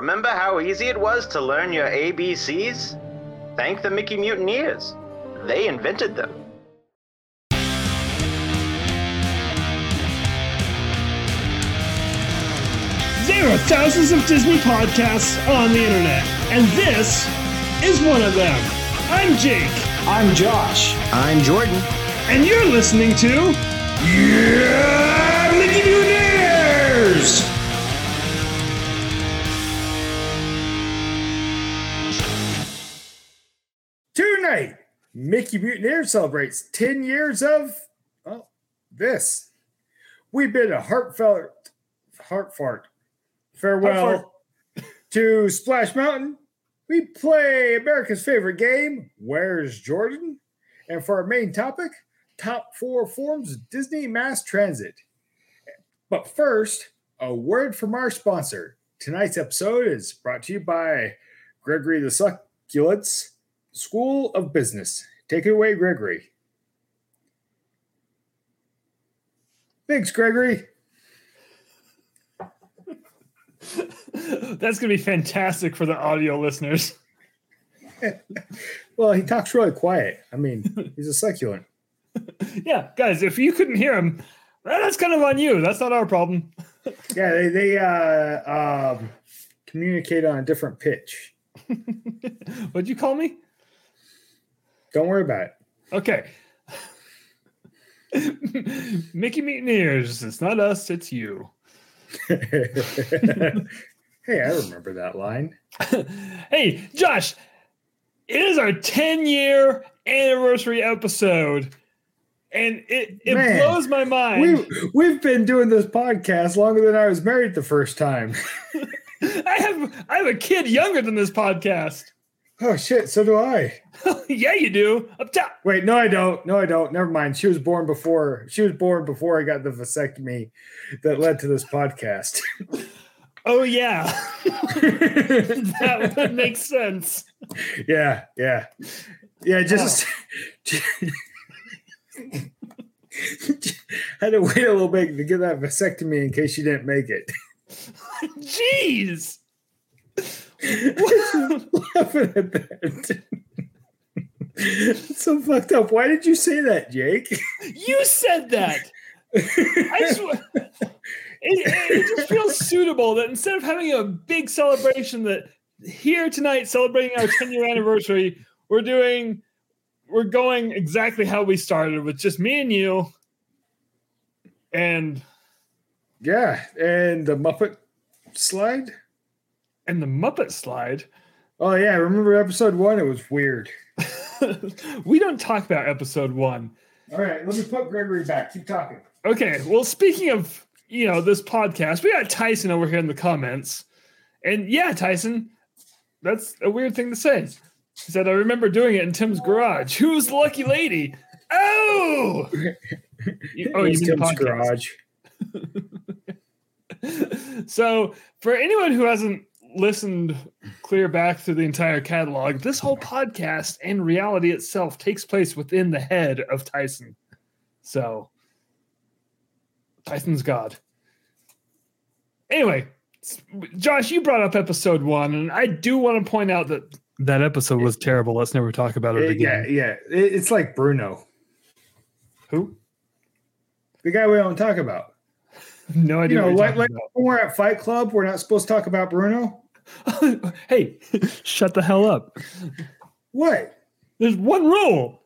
Remember how easy it was to learn your ABCs? Thank the Mickey Mutineers. They invented them. There are thousands of Disney podcasts on the internet, and this is one of them. I'm Jake, I'm Josh. I'm Jordan. and you're listening to Yeah, Mickey Mutineers! Mickey Mutineer celebrates 10 years of, well, this. We bid a heartfelt, heart fart farewell to Splash Mountain. We play America's favorite game, Where's Jordan? And for our main topic, top four forms of Disney mass transit. But first, a word from our sponsor. Tonight's episode is brought to you by Gregory the Succulents School of Business. Take it away, Gregory. Thanks, Gregory. That's going to be fantastic for the audio listeners. Well, he talks really quiet. I mean, he's a succulent. Yeah, guys, if you couldn't hear him, that's kind of on you. That's not our problem. Yeah, they, they uh, um, communicate on a different pitch. What'd you call me? Don't worry about it. Okay. Mickey Mutineers. It's not us, it's you. hey, I remember that line. hey, Josh, it is our 10 year anniversary episode. And it, it Man, blows my mind. We we've been doing this podcast longer than I was married the first time. I have I have a kid younger than this podcast. Oh shit, so do I. yeah, you do. Up top. Wait, no, I don't. No, I don't. Never mind. She was born before. She was born before I got the vasectomy that led to this podcast. Oh yeah. that would make sense. yeah, yeah, yeah. Just had to wait a little bit to get that vasectomy in case she didn't make it. Jeez. Laughing at that. So fucked up. Why did you say that, Jake? You said that. I just, it, it just feels suitable that instead of having a big celebration that here tonight celebrating our 10 year anniversary, we're doing we're going exactly how we started with just me and you. And Yeah, and the Muppet slide. And the Muppet slide. Oh yeah, remember episode one? It was weird. we don't talk about episode one. All right, let me put Gregory back. Keep talking. Okay. Well, speaking of, you know, this podcast, we got Tyson over here in the comments. And yeah, Tyson, that's a weird thing to say. He said, I remember doing it in Tim's garage. Who's the lucky lady? Oh! You- oh, you Tim's podcast. garage. so, for anyone who hasn't listened clear back through the entire catalog, this whole podcast and reality itself takes place within the head of Tyson. So, Tyson's God. Anyway, Josh, you brought up episode one, and I do want to point out that that episode was terrible. Let's never talk about it It- yeah, again. yeah. It- it's like Bruno, Who? the guy we don't talk about. No You idea. know, what like, like when we're at Fight Club, we're not supposed to talk about Bruno. hey, shut the hell up. What? There's one rule.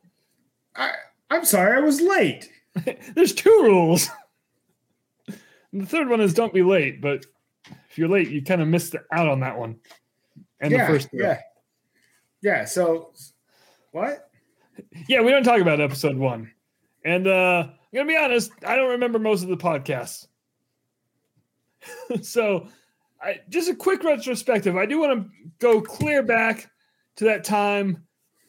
I, I'm sorry, I was late. There's two rules. And the third one is don't be late, but if you're late, you kind of missed out on that one. And yeah, the first yeah, yeah. So, what? Yeah, we don't talk about episode one. And uh I'm gonna be honest, I don't remember most of the podcasts. so I just a quick retrospective. I do want to go clear back to that time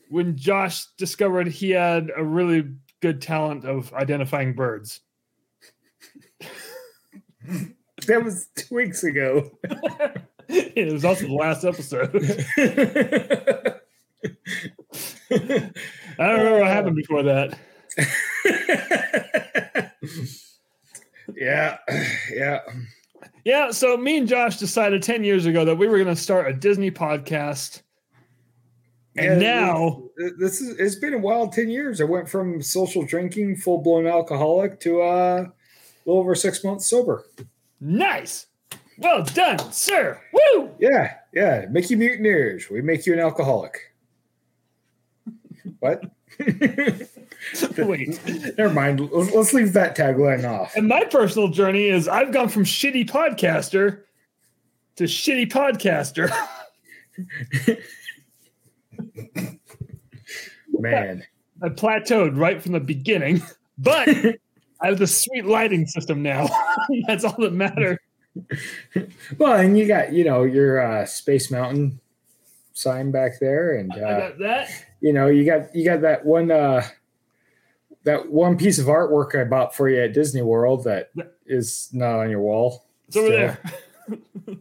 when Josh discovered he had a really good talent of identifying birds. That was two weeks ago. it was also the last episode. I don't remember what happened before that. yeah, yeah. Yeah, so me and Josh decided 10 years ago that we were going to start a Disney podcast. And Yeah, now, this is it's been a wild 10 years. I went from social drinking, full blown alcoholic to uh, a little over six months sober. nice. Well done, sir. Woo! Yeah, yeah. Mickey Mutineers. We make you an alcoholic. what? Wait. Never mind. Let's, let's leave that tagline off. And my personal journey is I've gone from shitty podcaster to shitty podcaster. Man. I plateaued right from the beginning, but I have the sweet lighting system now. That's all that matters. Well, and you got, you know, your uh, Space Mountain sign back there, and I uh, got that. you know, you got you got that one uh that one piece of artwork I bought for you at Disney World that is not on your wall. It's over still. there. I-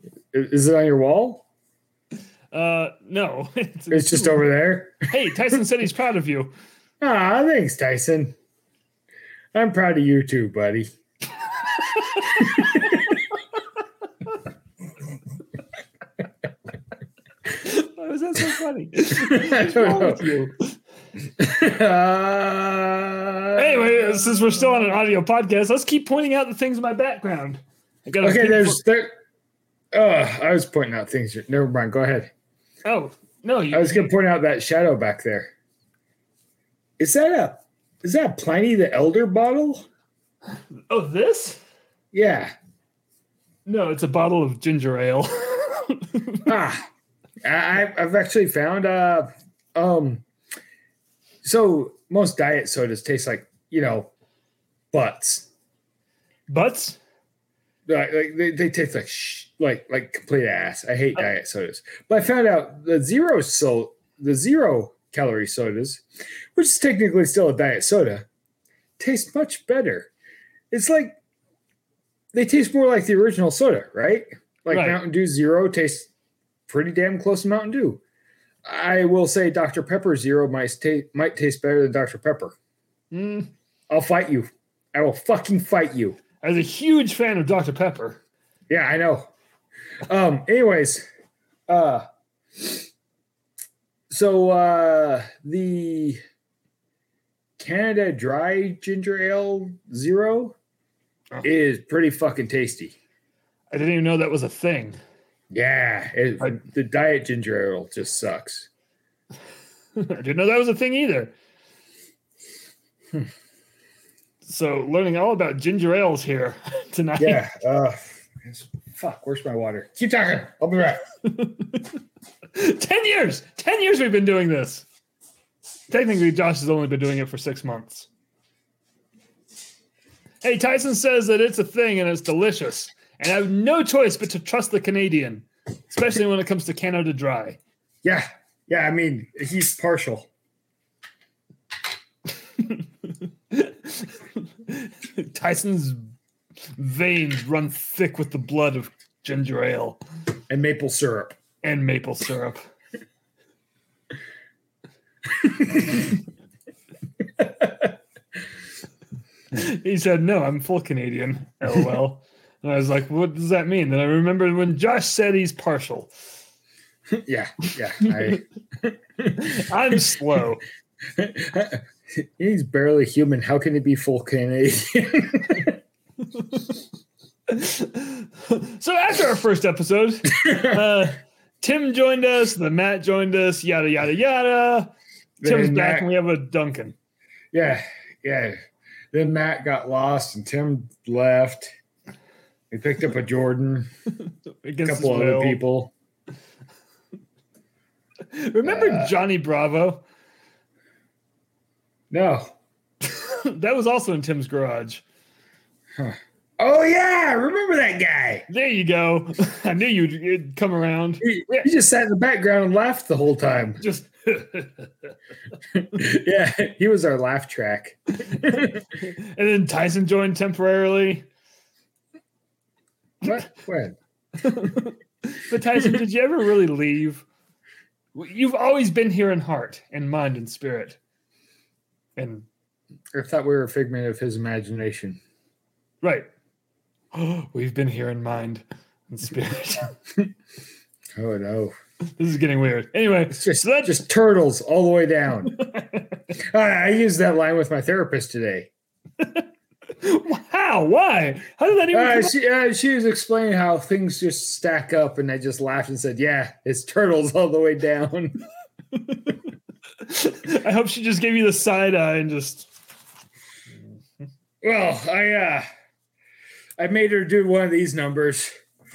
it on your wall? Uh, no, it's, It's just over there. Hey, Tyson said he's proud of you. Ah, thanks, Tyson. I'm proud of you too, buddy. Why was that so funny? What's wrong know. with you? Uh, Anyway, since we're still on an audio podcast, let's keep pointing out the things in my background. I got okay, there's there. Uh, I was pointing out things. Never mind. Go ahead. Oh no, you, I was going to point out that shadow back there. Is that a is that Pliny the Elder bottle? oh this? Yeah. No, it's a bottle of ginger ale. ah, I, I've actually found uh um. So most diet sodas taste like you know, butts. Butts? Like, like they, they taste like sh- like like complete ass. I hate diet sodas, but I found out the zero so the zero calorie sodas, which is technically still a diet soda, taste much better. It's like they taste more like the original soda, right? Like Right. Mountain Dew Zero tastes pretty damn close to Mountain Dew. I will say Dr Pepper Zero might taste might taste better than Dr Pepper. Mm, I'll fight you. I will fucking fight you. I was a huge fan of Dr. Pepper. Yeah, I know. Um, anyways, uh so uh the Canada Dry Ginger Ale Zero Oh. is pretty fucking tasty. I didn't even know that was a thing. Yeah, it, I- the diet ginger ale just sucks. I didn't know that was a thing either. So, learning all about ginger ales here tonight. Yeah. Uh, fuck. Where's my water? Keep talking. I'll be back. 10 years. 10 years we've been doing this. Technically, Josh has only been doing it for six months. Hey, Tyson says that it's a thing and it's delicious. And I have no choice but to trust the Canadian, especially when it comes to Canada Dry. Yeah. Yeah. I mean, he's partial. Tyson's veins run thick with the blood of ginger ale And maple syrup. and maple syrup. he said, No, I'm full Canadian. LOL. And I was like, What does that mean? Then I remember when Josh said he's partial. yeah. Yeah. I, I'm slow. he's barely human. How can he be full Canadian? so after our first episode, uh, Tim joined us, the Matt joined us, yada yada yada. Tim's Then back, and we have a Duncan. Yeah, yeah. Then Matt got lost and Tim left. We picked up a Jordan, a couple other people. Remember Uh, Johnny Bravo? No. that was also in Tim's garage. Oh yeah, remember that guy? There you go. I knew you'd, you'd come around. He, he just sat in the background and laughed the whole time. Just yeah, he was our laugh track. and then Tyson joined temporarily. What? When? But Tyson, did you ever really leave? You've always been here in heart and mind and spirit. And I thought we were a figment of his imagination. right. We've been here in mind and spirit. Oh no. this is getting weird. Anyway, It's just so that just turtles all the way down. I, I used that line with my therapist today. How? Why? How did that even? Uh, she, uh, she was explaining how things just stack up, and I just laughed and said, "Yeah, it's turtles all the way down." I hope she just gave you the side eye and just. well, I uh, I made her do one of these numbers.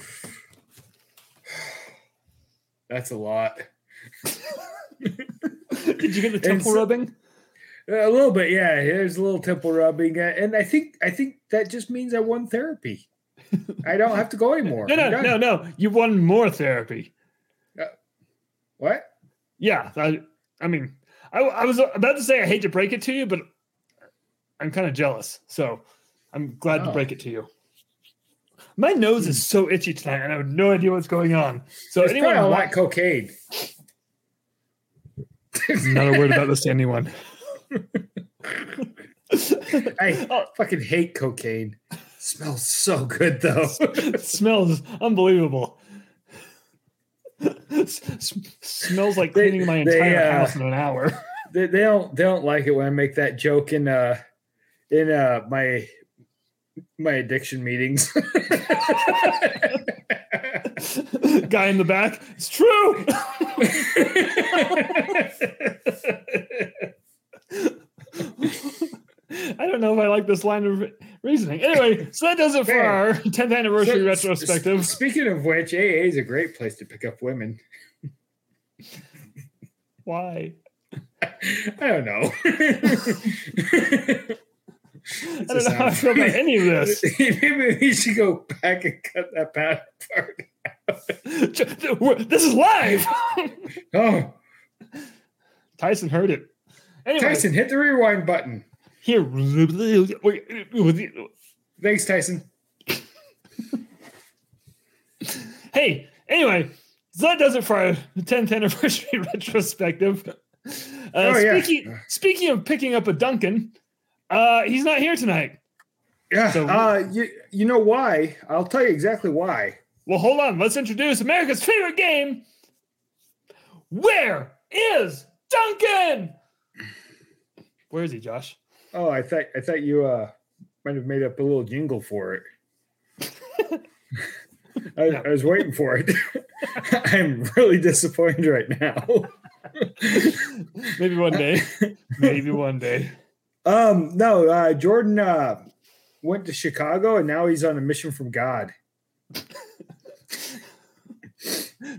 That's a lot. Did you get the temple so- rubbing? A little bit, yeah. There's a little temple rubbing, uh, and I think I think that just means I won therapy. I don't have to go anymore. No, no, no, no. You won more therapy. What? Yeah, I, I mean, I, I was about to say I hate to break it to you, but I'm kind of jealous. So I'm glad to Oh. break it to you. My nose is so itchy tonight, and I have no idea what's going on. So It's anyone, probably a wa- lot cocaine. not a word about this to anyone. I Oh. fucking hate cocaine. Smells so good though. Smells unbelievable. S- smells like They- cleaning my they, entire uh, house in an hour. they, they don't they don't like it when I make that joke in uh in uh my my addiction meetings. Guy in the back. It's true. I don't know if I like this line of reasoning. Anyway, so that does it for our 10th anniversary So, retrospective. Speaking of which, AA is a great place to pick up women. Why? I don't know. I don't know how I feel about any of this. Maybe we should go back and cut that bad part. This is live. Oh, Tyson heard it. Anyway, Tyson, hit the rewind button. here. Thanks, Tyson. Hey, anyway, so that does it for our 10th anniversary retrospective. Uh, Oh, yeah. speaking, speaking of picking up a Duncan, uh, he's not here tonight. Yeah. So- uh, you, you know why? I'll tell you exactly why. Well, hold on. Let's introduce America's favorite game. Where is Duncan? Where is he, Josh? Oh, I thought I thought you uh might have made up a little jingle for it. I. I was waiting for it. I'm really disappointed right now. Maybe one day. Maybe one day. Um, no, uh, Jordan uh, went to Chicago and now he's on a mission from God.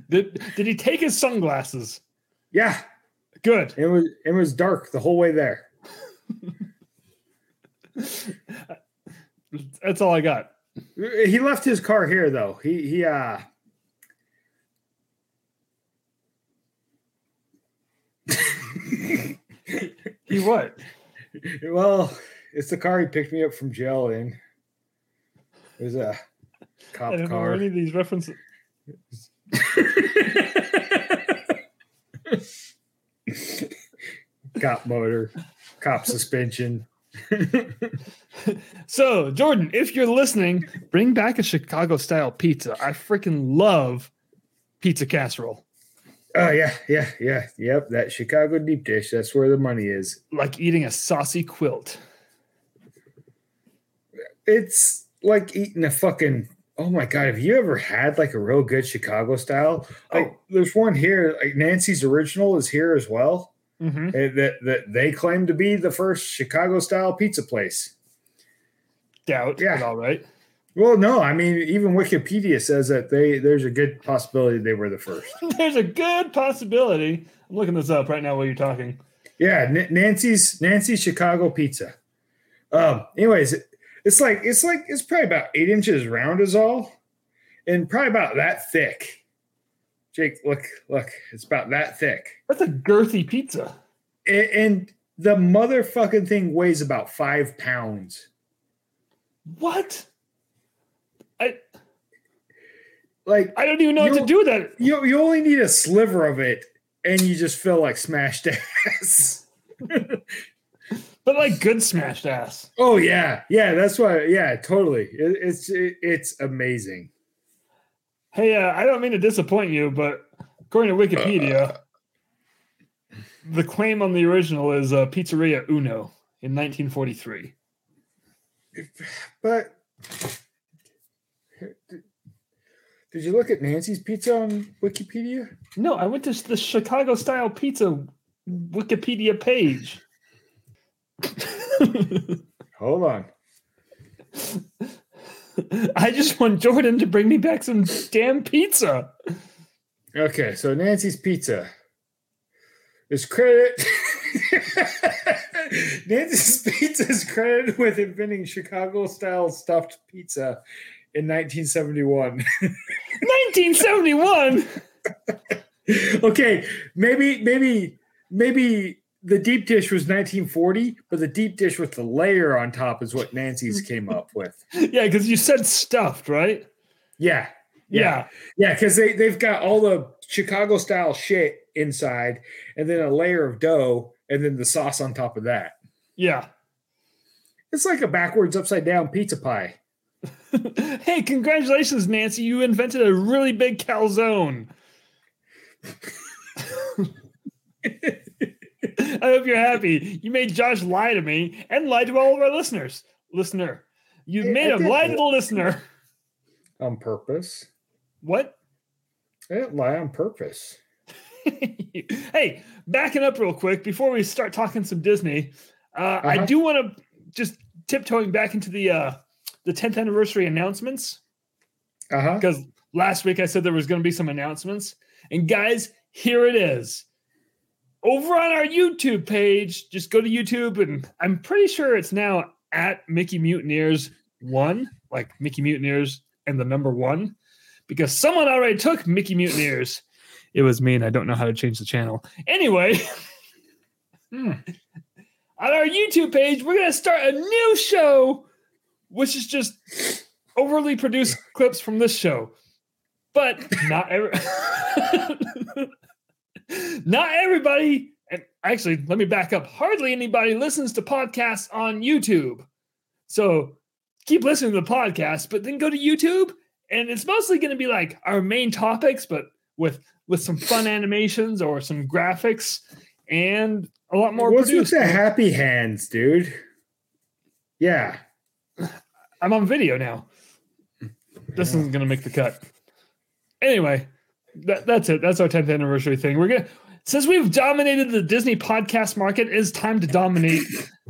Did, did he take his sunglasses? Yeah, Good. it was it was dark the whole way there. That's all I got. He left his car here though. He he uh He what? well, it's the car he picked me up from jail in. It was a I cop know car. any of these references. cop motor, cop suspension. So, Jordan, if you're listening, bring back a Chicago style pizza. I freaking love pizza casserole. Oh yeah, yeah, yeah, yep. That Chicago deep dish. That's where the money is. Like eating a saucy quilt. It's like eating a fucking. Oh my god! Have you ever had like a real good Chicago style? Oh. Like, Oh. there's one here. Like Nancy's original is here as well. Mm-hmm. eh, That that they claim to be the first Chicago style pizza place. Doubt, Yeah. all right. Well, no, I mean even Wikipedia says that they there's a good possibility they were the first. There's a good possibility. I'm looking this up right now while you're talking. Yeah, N- Nancy's Nancy's Chicago pizza. Um. Anyways, it's like it's like it's probably about eight inches round is all, and probably about that thick. Jake, look, look, it's about that thick, That's a girthy pizza. A- and the motherfucking thing weighs about five pounds. What? I Like I don't even know what to do with that. you, you only need a sliver of it, and you just feel like smashed ass. but like good smashed ass. Oh yeah, yeah. That's why. Yeah, totally. It, it's it, it's amazing. Hey, uh, I don't mean to disappoint you, but according to Wikipedia, the claim on the original is uh, Pizzeria Uno in 1943. But did you look at Nancy's Pizza on Wikipedia? No, I went to the Chicago style pizza Wikipedia page. Hold on. I just want Jordan to bring me back some damn pizza. Okay, so Nancy's Pizza is credit. Nancy's Pizza is credited with inventing Chicago style stuffed pizza in 1971. 1971. okay, maybe maybe maybe the deep dish was 1940, but the deep dish with the layer on top is what Nancy's came up with. Yeah, because you said stuffed, right? Yeah. Yeah. Yeah, because they, they've got all the Chicago style shit inside and then a layer of dough and then the sauce on top of that. Yeah. It's like a backwards upside down pizza pie. hey, congratulations, Nancy. You invented a really big calzone. I hope you're happy. You made Josh lie to me and lie to all of our listeners. Listener, you Yeah, made I him lie to the listener. On purpose. What? I didn't lie on purpose. hey, backing up real quick before we start talking some Disney, uh, I Uh-huh. do want to just tiptoeing back into the uh, the 10th anniversary announcements Uh-huh. because last week I said there was going to be some announcements, and guys, here it is. Over on our YouTube page, just go to YouTube, and I'm pretty sure it's now at Mickey Mutineers one, like Mickey Mutineers and the number one, because someone already took Mickey Mutineers. It was me, and I don't know how to change the channel. Anyway, Hmm. on our YouTube page, we're going to start a new show, which is just overly produced clips from this show. But not every, not everybody, and actually, let me back up. Hardly anybody listens to podcasts on YouTube. So keep listening to the podcast, but then go to YouTube, and it's mostly going to be like our main topics, but with with some fun animations or some graphics and a lot more What's with the happy hands, dude? Yeah. I'm on video now. This isn't gonna make the cut. Anyway, that, that's it. That's our 10th anniversary thing. We're gonna since we've dominated the Disney podcast market, it's time to dominate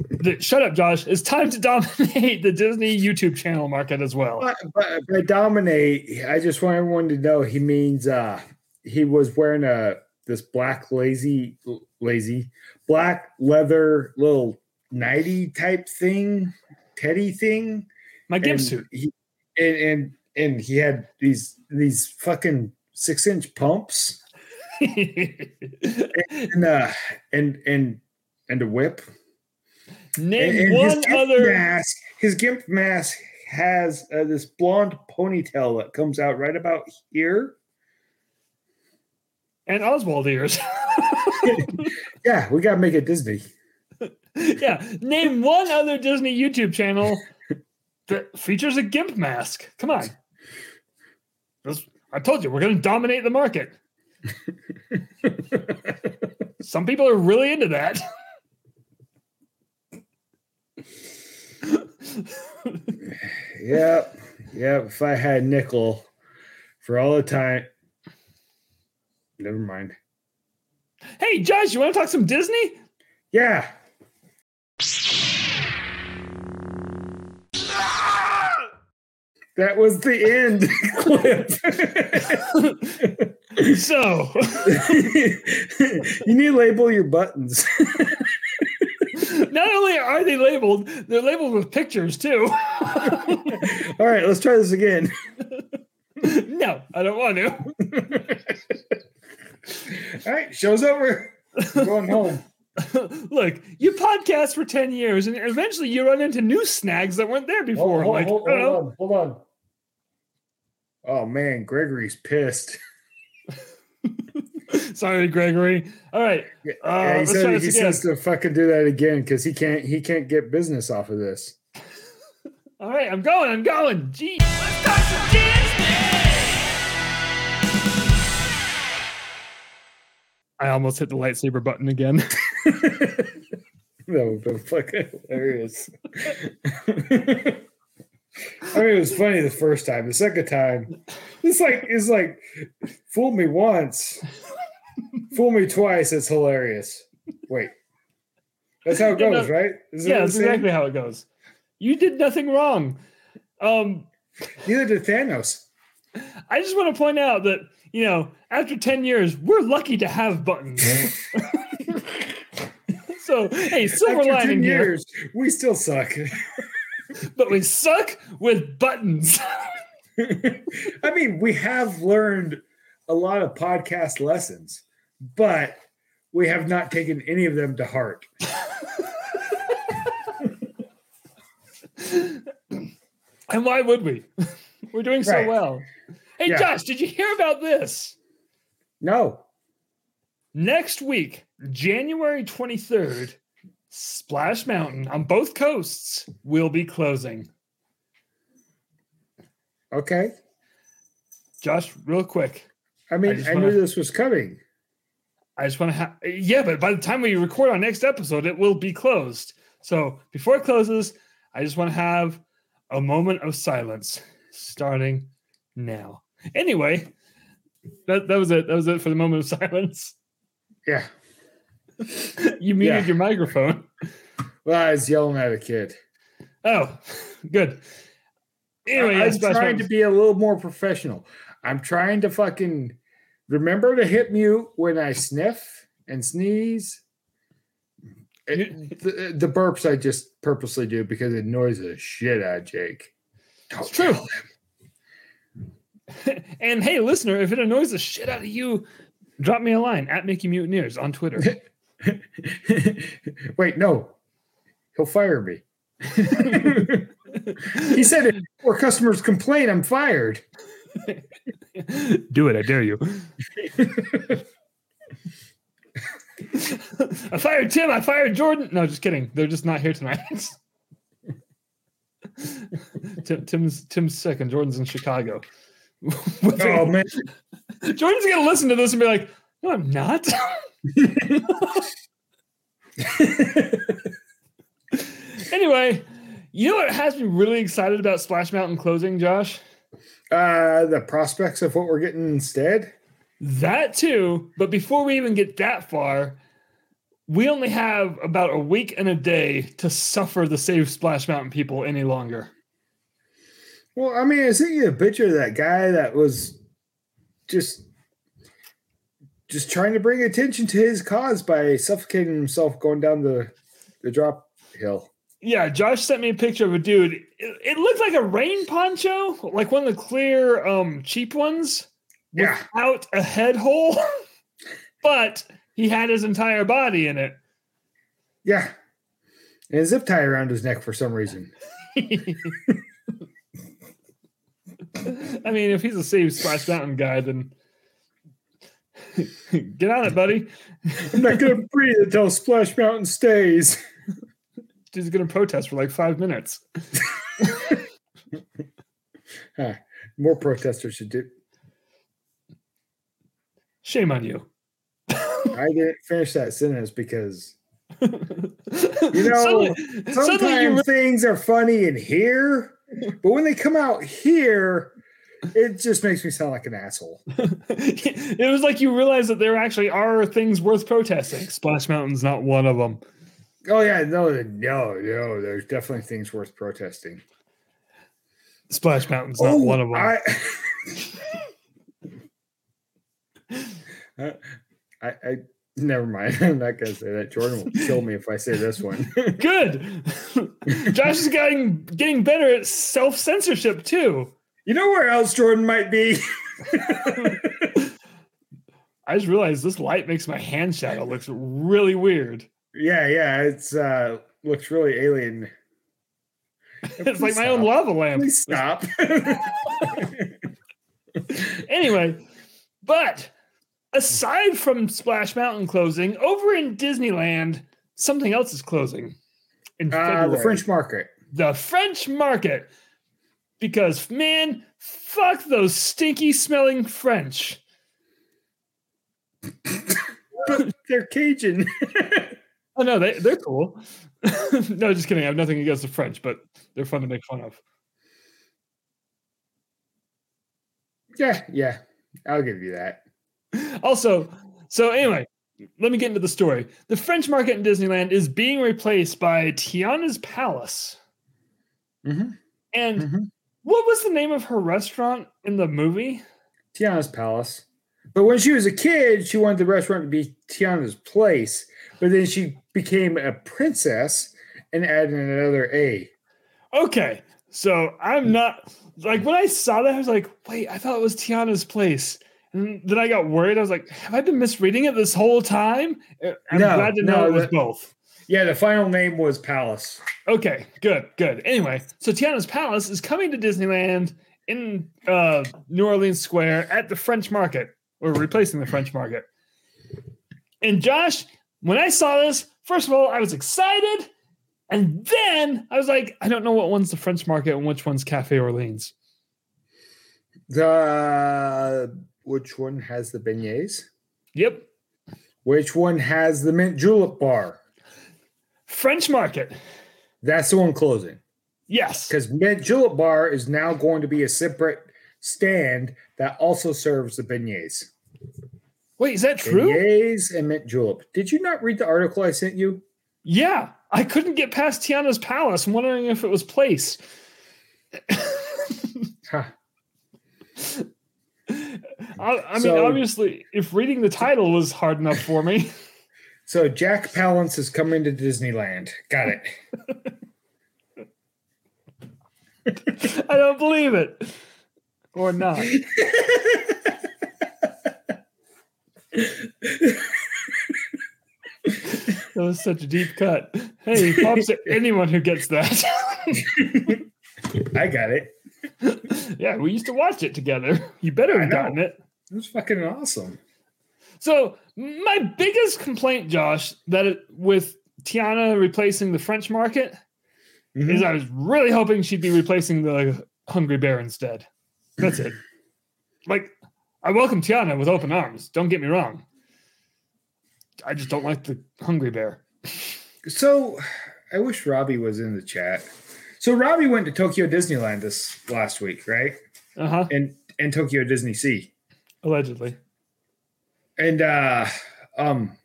the shut up, Josh. It's time to dominate the Disney YouTube channel market as well. But, but by dominate, I just want everyone to know he means uh he was wearing a this black lazy lazy black leather little nighty type thing, teddy thing. My gimp suit. He, and, and and he had these these fucking six inch pumps and uh and and and a whip. Name and, and his one gimp other mask. His gimp mask has uh, this blonde ponytail that comes out right about here. and Oswald ears. Yeah, we gotta make it Disney. yeah. Name one other Disney YouTube channel that features a gimp mask. Come on. I told you we're going to dominate the market. Some people are really into that. Yep, yep. If I had nickel for all the time, never mind. hey, Josh, you want to talk some Disney? Yeah. That was the end clip. So, you need to label your buttons. not only are they labeled, they're labeled with pictures too. All right, let's try this again. no, I don't want to. All right, show's over. I'm going home. Look, you podcast for 10 years and eventually you run into new snags that weren't there before. Hold, like, hold- I don't know. hold on, hold on. Oh man, Gregory's pissed. Sorry, Gregory. All right. Yeah, Uh, yeah, he let's said he says to fucking do that again because he can't he can't get business off of this. All right, I'm going. I'm going. Gee. I almost hit the lightsaber button again. That would be fucking hilarious. I mean, it was funny the first time. The second time, it's like it's like fool me once, fool me twice. It's hilarious. Wait, that's how it goes, no- right? Is yeah, that's exactly how it goes. You did nothing wrong. Um, Neither did Thanos. I just want to point out that you know, after ten years, we're lucky to have buttons. so, hey, silver After lining ten here, years, we still suck. but we suck with buttons. I mean, we have learned a lot of podcast lessons, but we have not taken any of them to heart. and why would we? We're doing so Right. well. Hey, Yeah. Josh, did you hear about this? No. Next week, January 23rd, Splash Mountain on both coasts will be closing. Okay. Josh, real quick. I mean, just I, wanna- knew this was coming. I just want to have, yeah, but by the time we record our next episode, it will be closed. So before it closes, I just want to have a moment of silence starting now. Anyway, that, that was it. That was it for the moment of silence. Yeah. You muted Yeah. your microphone. Well, I was yelling at a kid. Oh, good. Anyway, yeah, I'm trying to be a little more professional. I'm trying to fucking remember to hit mute when I sniff and sneeze. It- the, the burps I just purposely do because it annoys the shit out of Jake. It's true. and hey, listener, if it annoys the shit out of you, drop me a line at Mickey Mutineers on Twitter. Wait, no. He'll fire me. he said if more customers complain, I'm fired. Do it, I dare you. I fired Tim. I fired Jordan. No, just kidding. They're just not here tonight. Tim, Tim's Tim's sick and Jordan's in Chicago. Oh man. Jordan's gonna listen to this and be like, "No, I'm not." anyway, you know what has me really excited about Splash Mountain closing, Josh? Uh the prospects of what we're getting instead. That too. But before we even get that far, we only have about a week and a day to suffer the Save Splash Mountain people any longer. Well, I mean, I sent you a picture of that guy that was just just trying to bring attention to his cause by suffocating himself going down the the drop hill. Yeah, Josh sent me a picture of a dude. It, it looked like a rain poncho, like one of the clear, um, cheap ones, Yeah. without a head hole, but he had his entire body in it. Yeah. And a zip tie around his neck for some reason. I mean, if he's a Save Splash Mountain guy, then get on it, buddy. I'm not gonna breathe until Splash Mountain stays. He's gonna protest for like five minutes. Huh. Ah, more protesters should do. Shame on you. I didn't finish that sentence because you know, suddenly, sometimes you things are funny in here, but when they come out here, it just makes me sound like an asshole. it was like you realized that there actually are things worth protesting. Splash Mountain's not one of them. Oh yeah, no, no, no. There's definitely things worth protesting. Splash Mountain's not oh, one of them. I, I, I, never mind. I'm not gonna say that. Jordan will kill me if I say this one. Good. Josh is getting getting better at self censorship too. you know where else Jordan might be? I just realized this light makes my hand shadow looks really weird. yeah, yeah. It's uh looks really alien. It's like my own lava lamp. Please stop. Anyway, but aside from Splash Mountain closing, over in Disneyland, something else is closing. In Uh, the French market. the French market. Because man, fuck those stinky smelling French. They're Cajun. Oh no, they they're cool. no, just kidding. I have nothing against the French, but they're fun to make fun of. yeah, yeah. I'll give you that. Also, so anyway, let me get into the story. The French market in Disneyland is being replaced by Tiana's Palace. Mm-hmm. And Mhm. what was the name of her restaurant in the movie? Tiana's Palace. But when she was a kid, she wanted the restaurant to be Tiana's Place. But then she became a princess and added another A. Okay, so I'm not like when I saw that, I was like, wait, I thought it was Tiana's place. And then I got worried. I was like, have I been misreading it this whole time? I'm No, glad to know no, it was that- both. Yeah, the final name was Palace. Okay, good, good. Anyway, so Tiana's Palace is coming to Disneyland in uh, New Orleans Square at the French Market, or replacing the French Market. And Josh, when I saw this, first of all, I was excited. And then I was like, I don't know what one's the French Market and which one's Cafe Orleans. The which one has the beignets? Yep, Which one has the mint julep bar? French Market. That's the one closing. Yes. Because mint julep bar is now going to be a separate stand that also serves the beignets. Wait, is that true? Beignets and mint julep. Did you not read the article I sent you? Yeah. I couldn't get past Tiana's Palace. I'm wondering if it was place. Huh. I, I mean, So- obviously, if reading the title was hard enough for me, So Jack Palance is coming to Disneyland. Got it. I don't believe it. Or not. That was such a deep cut. Hey, props to anyone who gets that. I got it. yeah, we used to watch it together. You better have gotten it. It was fucking awesome. So my biggest complaint, Josh, that it, with Tiana replacing the French market Mhm. is I was really hoping she'd be replacing the Hungry Bear instead. That's it. Like, I welcome Tiana with open arms. Don't get me wrong. I just don't like the Hungry Bear. So I wish Robbie was in the chat. So Robbie went to Tokyo Disneyland this last week, right? Uh huh. And and Tokyo Disney Sea. Allegedly. And uh um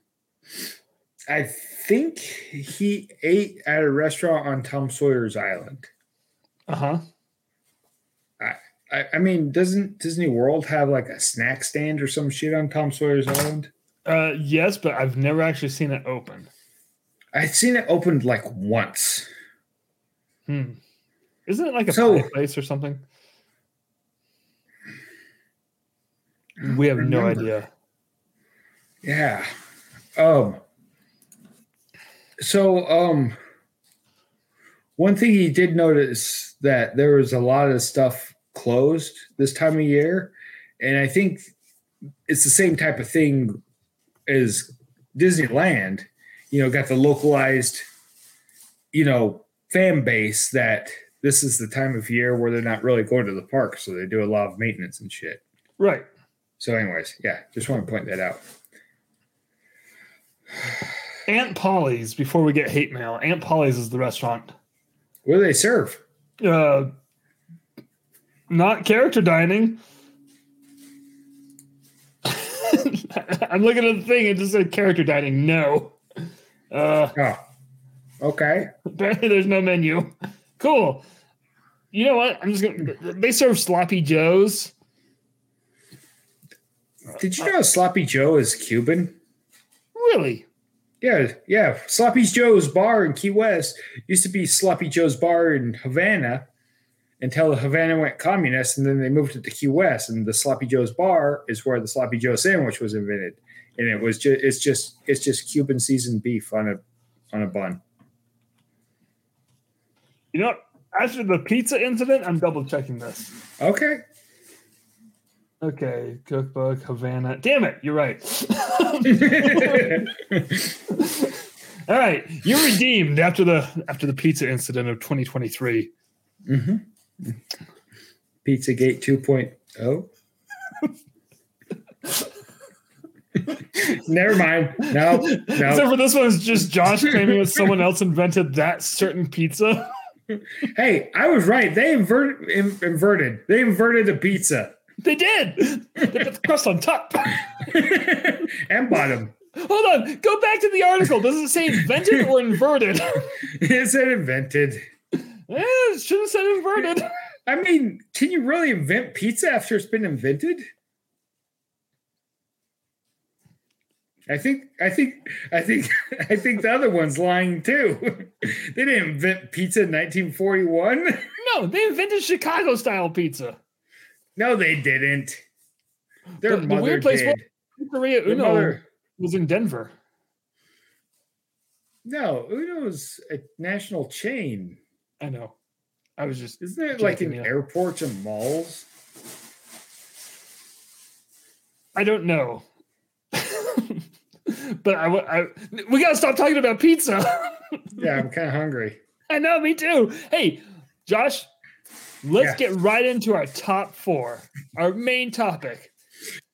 I think he ate at a restaurant on Tom Sawyer's Island. Uh huh. I, I mean, doesn't Disney World have like a snack stand or some shit on Tom Sawyer's Island? Uh, yes, but I've never actually seen it open. I've seen it opened like once. Hmm. Isn't it like a So- place or something? We have no idea. Yeah. Um so um one thing he did notice that there was a lot of stuff closed this time of year and I think it's the same type of thing as Disneyland, you know, got the localized you know, fan base that this is the time of year where they're not really going to the park, so they do a lot of maintenance and shit. Right. So anyways, yeah, just want to point that out. Aunt Polly's, before we get hate mail, Aunt Polly's is the restaurant. What do they serve? Uh, not character dining. I'm looking at the thing, it just said character dining. No. Uh, Oh, okay. apparently there's no menu. Cool. You know what? I'm just gonna. They serve sloppy joes. Did you know Sloppy Joe is Cuban? Really? Yeah, yeah. Sloppy Joe's bar in Key West used to be Sloppy Joe's bar in Havana until Havana went communist, and then they moved it to Key West. And the Sloppy Joe's bar is where the Sloppy Joe sandwich was invented, and it was just it's just it's just Cuban seasoned beef on a on a bun. You know, what? after the pizza incident, I'm double checking this. Okay. Okay, cookbook, Havana. Damn it, you're right. All right, you're redeemed after the after the pizza incident of 2023. hmm Pizzagate 2.0. Never mind. No, Except no. for this one is just Josh claiming that someone else invented that certain pizza. Hey, I was right. They inverted. in- inverted. They inverted the pizza They did. They put the crust on top. and bottom. Hold on, go back to the article. Does it say invented or inverted? It said invented. Eh, it should have said inverted. I mean, can you really invent pizza after it's been invented? I think, I think, I think, I think the other one's lying too. they didn't invent pizza in 1941. No, they invented Chicago style pizza. No, they didn't. Their The- the mother weird place did. Pizzeria Their Uno mother- was in Denver. no, Uno's a national chain. I know. I was just Isn't it like in airports and malls? I don't know. but I, I we gotta stop talking about pizza. Yeah, I'm kind of hungry. I know, me too. Hey, Josh, let's Yeah. get right into our top four, our main topic.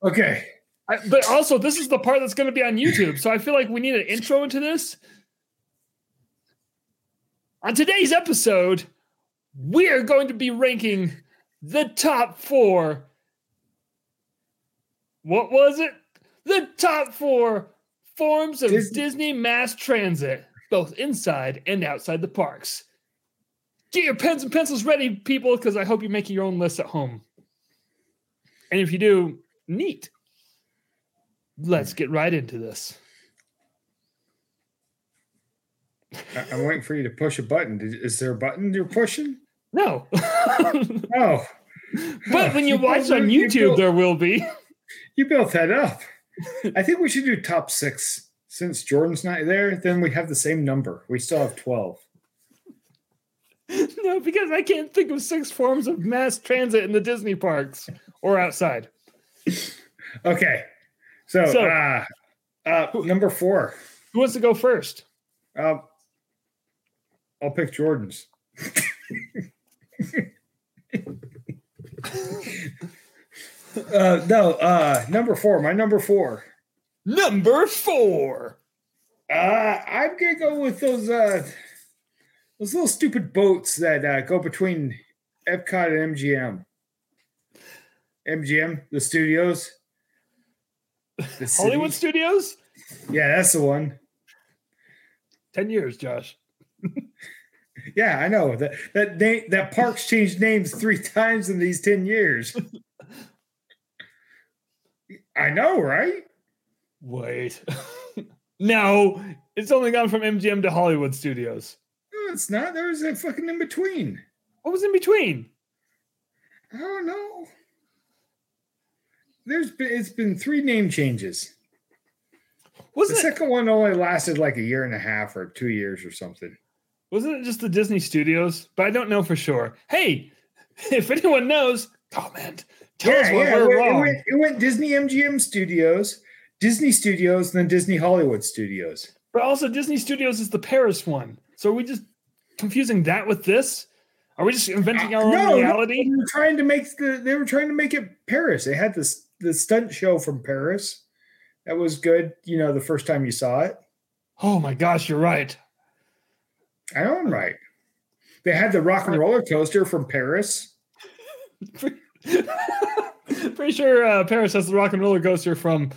Okay. I, but also, this is the part that's going to be on YouTube, so I feel like we need an intro into this. On today's episode, we are going to be ranking the top four. What was it? The top four forms of Dis- Disney mass transit, both inside and outside the parks. Get your pens and pencils ready, people, because I hope you're making your own list at home. And if you do, neat. Let's get right into this. I- I'm waiting for you to push a button. Is there a button you're pushing? No. Oh, but when you watch on You YouTube, there will be. You built that up. I think we should do top six. Since Jordan's not there, then we have the same number. We still have 12. No, because I can't think of six forms of mass transit in the Disney parks or outside. Okay. So, So- uh, uh, number four. Who wants to go first? Um, I'll pick Jordan's. Uh, no, uh, number four. My number four. Number four. Uh, I'm gonna go with those uh, those little stupid boats that uh, go between Epcot and MGM. MGM, the studios. The Hollywood. Studios? Yeah, that's the one. 10 years, Josh. Yeah, I know that that na- that park's changed names three times in these ten years. I know, right? Wait. no, it's only gone from MGM to Hollywood Studios. No, it's not. There was a fucking in between. What was in between? I don't know. There's been it's been three name changes. Wasn't it, second one only lasted like a year and a half or two years or something. wasn't it just the Disney Studios? But I don't know for sure. Hey, if anyone knows, comment. Tell us what it went, wrong. It went, it went Disney MGM Studios, Disney Studios, and then Disney Hollywood Studios. But also, Disney Studios is the Paris one. So are we just confusing that with this? Are we just inventing our Uh, own no, no, reality? they were trying to make the they were trying to make it Paris. They had this the stunt show from Paris. That was good, you know, the first time you saw it. Oh my gosh, you're right. I know I'm right. They had the rock and roller coaster from Paris. Pretty sure uh, Paris has the rock and roller coaster from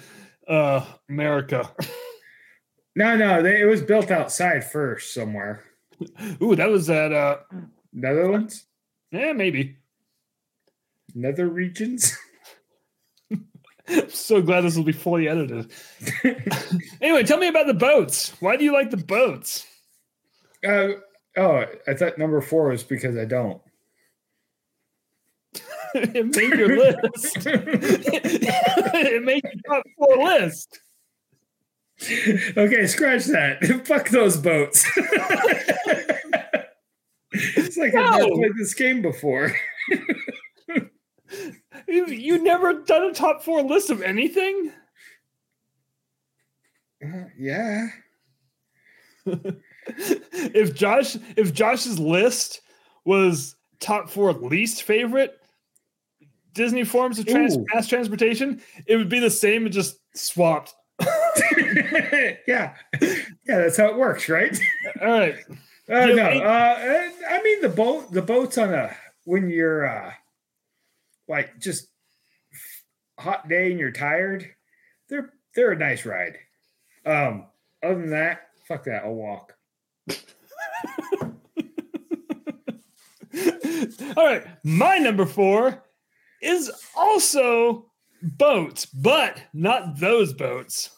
uh, America. No, no, they, it was built outside first somewhere. Ooh, that was at uh, Netherlands, yeah, maybe. nether regions. I'm so glad this will be fully edited. anyway, tell me about the boats. Why do you like the boats? uh, oh, I thought number four was because I don't. it made your list. it made your top four list. okay, scratch that. Fuck those boats. it's like I've never played this game before. You, you never done a top four list of anything? Uh, yeah. if Josh if Josh's list was top four least favorite Disney forms of trans- mass transportation, it would be the same and just swapped. yeah. Yeah, that's how it works, right? All right. Uh, no, uh, I mean the boat. The boats on a when you're uh, like just hot day and you're tired. They're they're a nice ride. Um, other than that, fuck that. I'll walk. All right. My number four is also boats, but not those boats.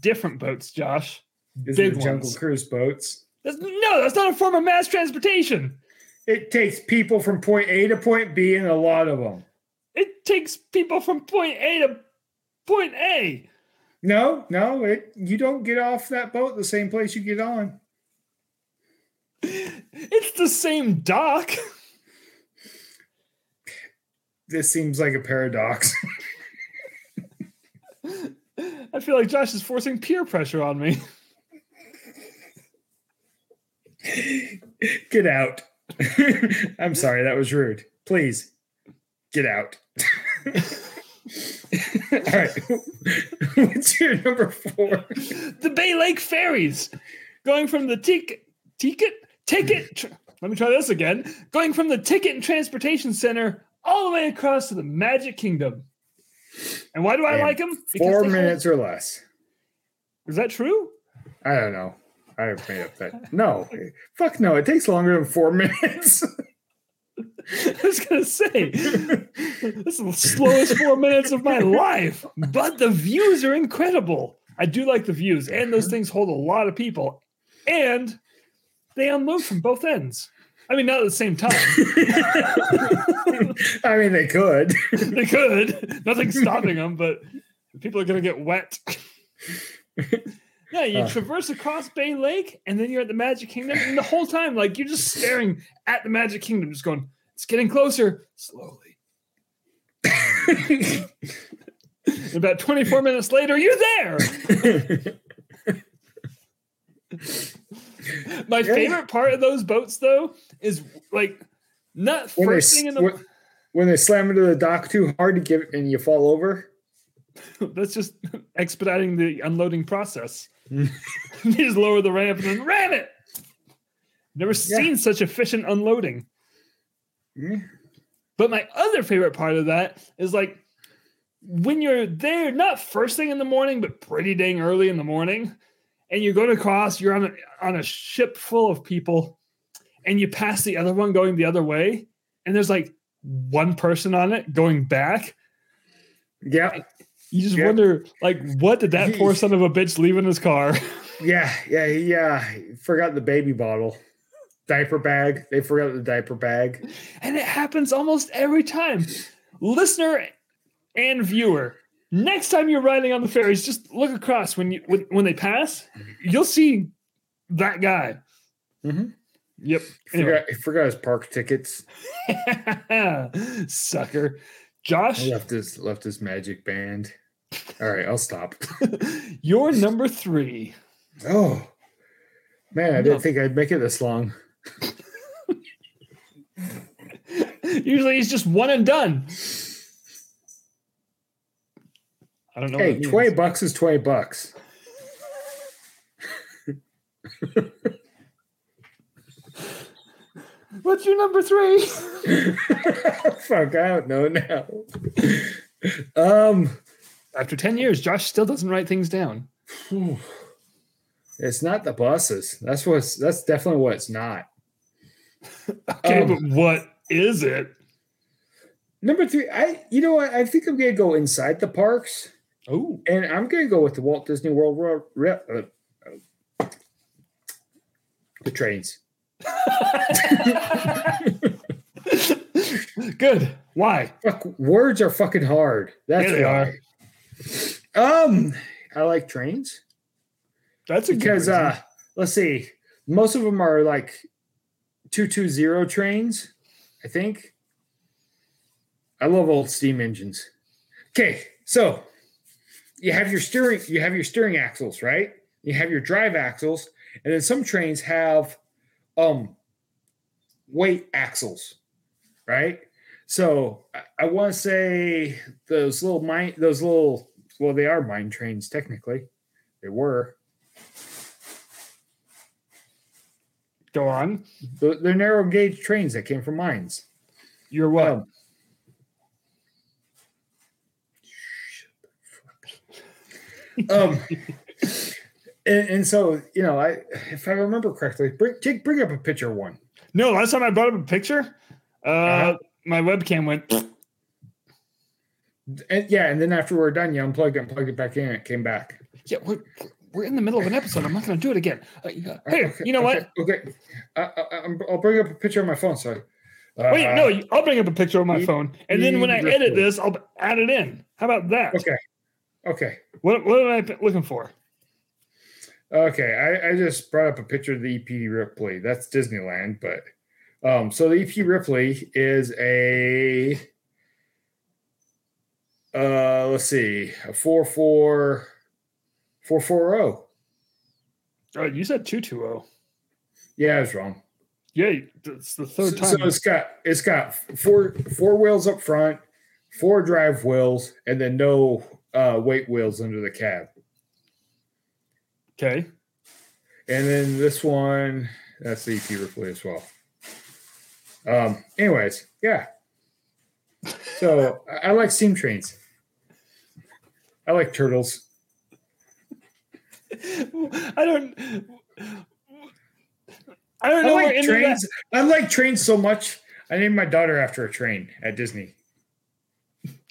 Different boats, Josh. Is Big Jungle. Cruise boats? That's, no, that's not a form of mass transportation. It takes people from point A to point B, and a lot of them. It takes people from point A to point A. No, no, it you don't get off that boat the same place you get on. It's the same dock. This seems like a paradox. I feel like Josh is forcing peer pressure on me. get out. I'm sorry, that was rude. Please get out. All right. What's your number four? the Bay Lake ferries going from the ticket ticket ticket tr- let me try this again going from the ticket and transportation center all the way across to the magic kingdom and why do i And like them Four minutes or less. is that true I don't know. I made up that. No, fuck no. It takes longer than four minutes. i was gonna say this is the slowest four minutes of my life but the views are incredible i do like the views and those things hold a lot of people and they unload from both ends i mean not at the same time I mean, they could. they could. Nothing's stopping them, but people are going to get wet. yeah, you Uh. traverse across Bay Lake, and then you're at the Magic Kingdom, and the whole time, like you're just staring at the Magic Kingdom, just going, "It's getting closer, slowly." About 24 minutes later, you're there. My favorite part of those boats, though, is like not when, they, first s- thing in the. when, when they slam into the dock too hard to give and you fall over. That's just expediting the unloading process. Mm. you just lower the ramp and then ram it. Never seen such efficient unloading. Yeah. But my other favorite part of that is like when you're there, not first thing in the morning, but pretty dang early in the morning, and you're going across, you're on a, on a ship full of people, and you pass the other one going the other way, and there's like one person on it going back. Yeah. You just Yeah. wonder, like, what did that poor son of a bitch leave in his car? Yeah. Yeah. Yeah. Forgot the baby bottle. Diaper bag. They forgot the diaper bag. And it happens almost every time. Listener and viewer, next time you're riding on the ferries, just look across when you when, when they pass, you'll see that guy. Mhm. Yep. He Anyway. forgot, forgot his park tickets. Sucker. Josh, left his left his magic band. All right, I'll stop. you're number three. Oh man, I No. didn't think I'd make it this long. Usually he's just one and done. I don't know. Hey, twenty bucks is twenty bucks. What's your number three? Fuck, I don't know now. Um, After 10 years, Josh still doesn't write things down. it's not the buses. That's what's. That's definitely what it's not. Okay, Um, but what is it? Number three, I. You know what? I think I'm gonna go inside the parks, Oh, and I'm gonna go with the Walt Disney World. World uh, uh, the trains. good. Why? Fuck, words are fucking hard. That's Yeah, they why. Um, I like trains That's a because uh, let's see, most of them are like two two zero trains, I think. I love old steam engines. Okay, so you have your steering, you have your steering axles, right? You have your drive axles, and then some trains have um weight axles, right? So I, I want to say those little mine, those little, well, they are mine trains technically. They were. Go on. They're they're narrow gauge trains that came from mines. You're what? Um, um and, and so you know i if i remember correctly bring take, bring up a picture one no, last time I brought up a picture, uh, Uh-huh. my webcam went. and yeah and then after we're done you unplugged it and plugged it back in and it came back Yeah, we're we're in the middle of an episode. I'm not going to do it again. Uh, hey, Okay, you know what? okay, okay. I, I, I'm- i'll bring up a picture on my phone sorry Wait, Uh, no, I'll bring up a picture on my you- phone, and then when I edit this, I'll add it in. How about that? okay okay What what am I looking for? Okay, I, I just brought up a picture of the EP Ripley. That's Disneyland, but um, so the EP Ripley is a uh, let's see, a four four four four zero. Oh, you said two two zero. Yeah, I was wrong. Yeah, it's the third so, time. so it's got it's got four four wheels up front, four drive wheels, and then no uh, weight wheels under the cab. Okay. And then this one, that's the EP Ripley as well. Um, anyways, yeah. So I, I like steam trains. I like turtles. I don't. I don't know where like that- trains. I like trains so much. I named my daughter after a train at Disney.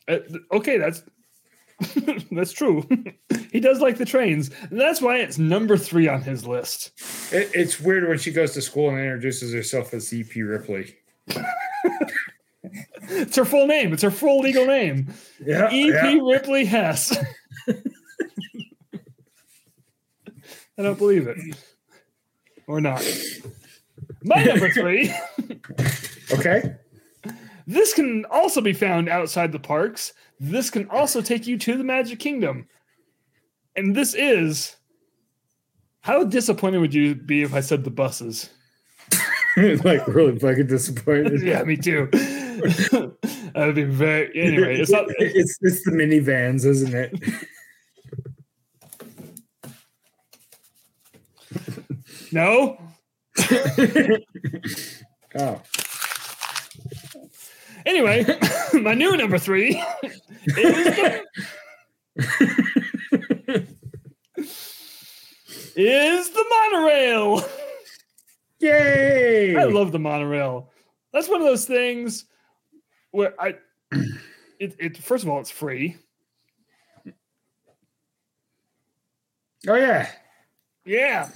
Uh, okay, that's that's true. he does like the trains. That's why it's number three on his list. It, it's weird when she goes to school and introduces herself as EP Ripley. It's her full name. It's her full legal name. Yeah, E.P. Ripley Hess. I don't believe it. Or not. My number three. Okay. This can also be found outside the parks. This can also take you to the Magic Kingdom. And this is how disappointed would you be if I said the buses? like really fucking disappointed. yeah, me too. would be very anyway. It's not it's it's the minivans, isn't it? no. oh. Anyway, my new number three is the, is the monorail. Yay! I love the monorail. That's one of those things where I it, it first of all it's free. Oh yeah, Yeah.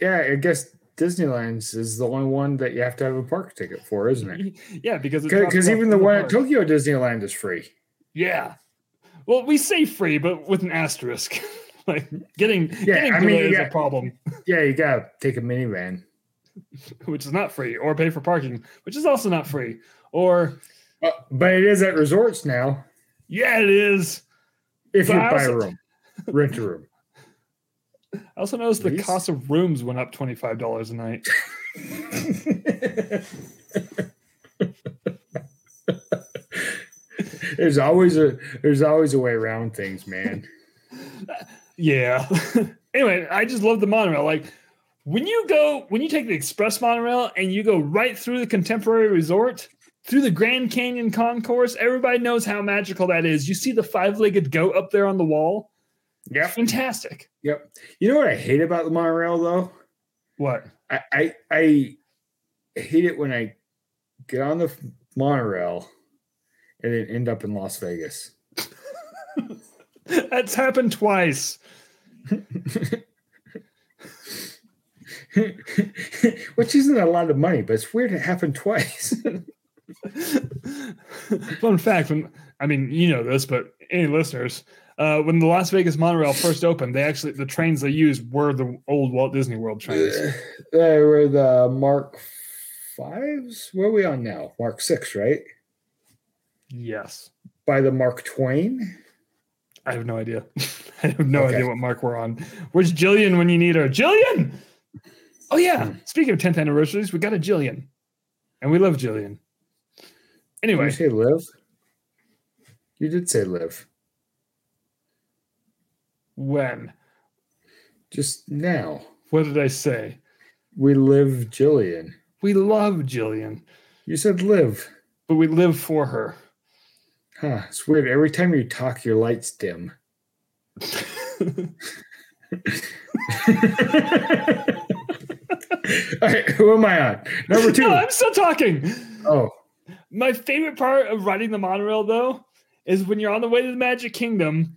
yeah. I guess Disneyland's is the only one that you have to have a park ticket for, isn't it? Yeah, because Because even the one at. Tokyo Disneyland is free. Yeah. Well, we say free, but with an asterisk. like getting Yeah, getting I to mean, is yeah. a problem, Yeah, you gotta take a minivan. which is not free, or pay for parking, which is also not free. Or Uh, but it is at resorts now. yeah, it is. If But you I buy a room, rent a room. I also noticed the cost of rooms went up twenty five dollars a night. there's always a there's always a way around things, man. Yeah. anyway, I just love the monorail. Like when you go, when you take the express monorail and you go right through the contemporary resort, through the Grand Canyon concourse, everybody knows how magical that is. You see the five legged goat up there on the wall. Yep, Fantastic. yep. You know what I hate about the monorail though? What? I I, I hate it when I get on the monorail and then end up in Las Vegas. That's happened twice. Which isn't a lot of money, but it's weird it happened twice. Fun fact: when I mean, you know this, but any listeners, uh, when the Las Vegas monorail first opened, they actually the trains they used were the old Walt Disney World trains. they were the Mark fives. Where are we on now? Mark six, right? Yes. by the Mark Twain. I have no idea. I have no Okay. idea what mark we're on. Where's Jillian when you need her? Jillian! Oh, yeah. Hmm. Speaking of 10th anniversaries, we got a Jillian. And we love Jillian. Did Anyway, you say live? You did say live. When? Just now. What did I say? We live Jillian. We love Jillian, You said live. but we live for her. Huh. It's weird. Every time you talk, your lights dim. All right, who am I on? Number two. No, I'm still talking. Oh, My favorite part of riding the monorail, though, is when you're on the way to the Magic Kingdom.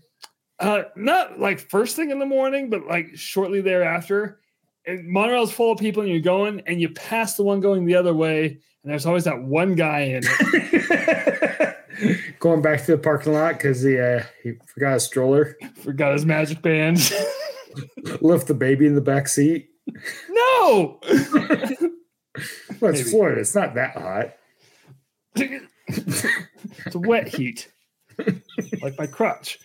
Uh, not like first thing in the morning, but like shortly thereafter. And monorail's full of people, and you're going, and you pass the one going the other way, and there's always that one guy in it. going back to the parking lot because he uh, he forgot his stroller. Forgot his magic band. Left the baby in the back seat. no, Well, it's Maybe. Florida. It's not that hot. it's a wet heat, like my crotch.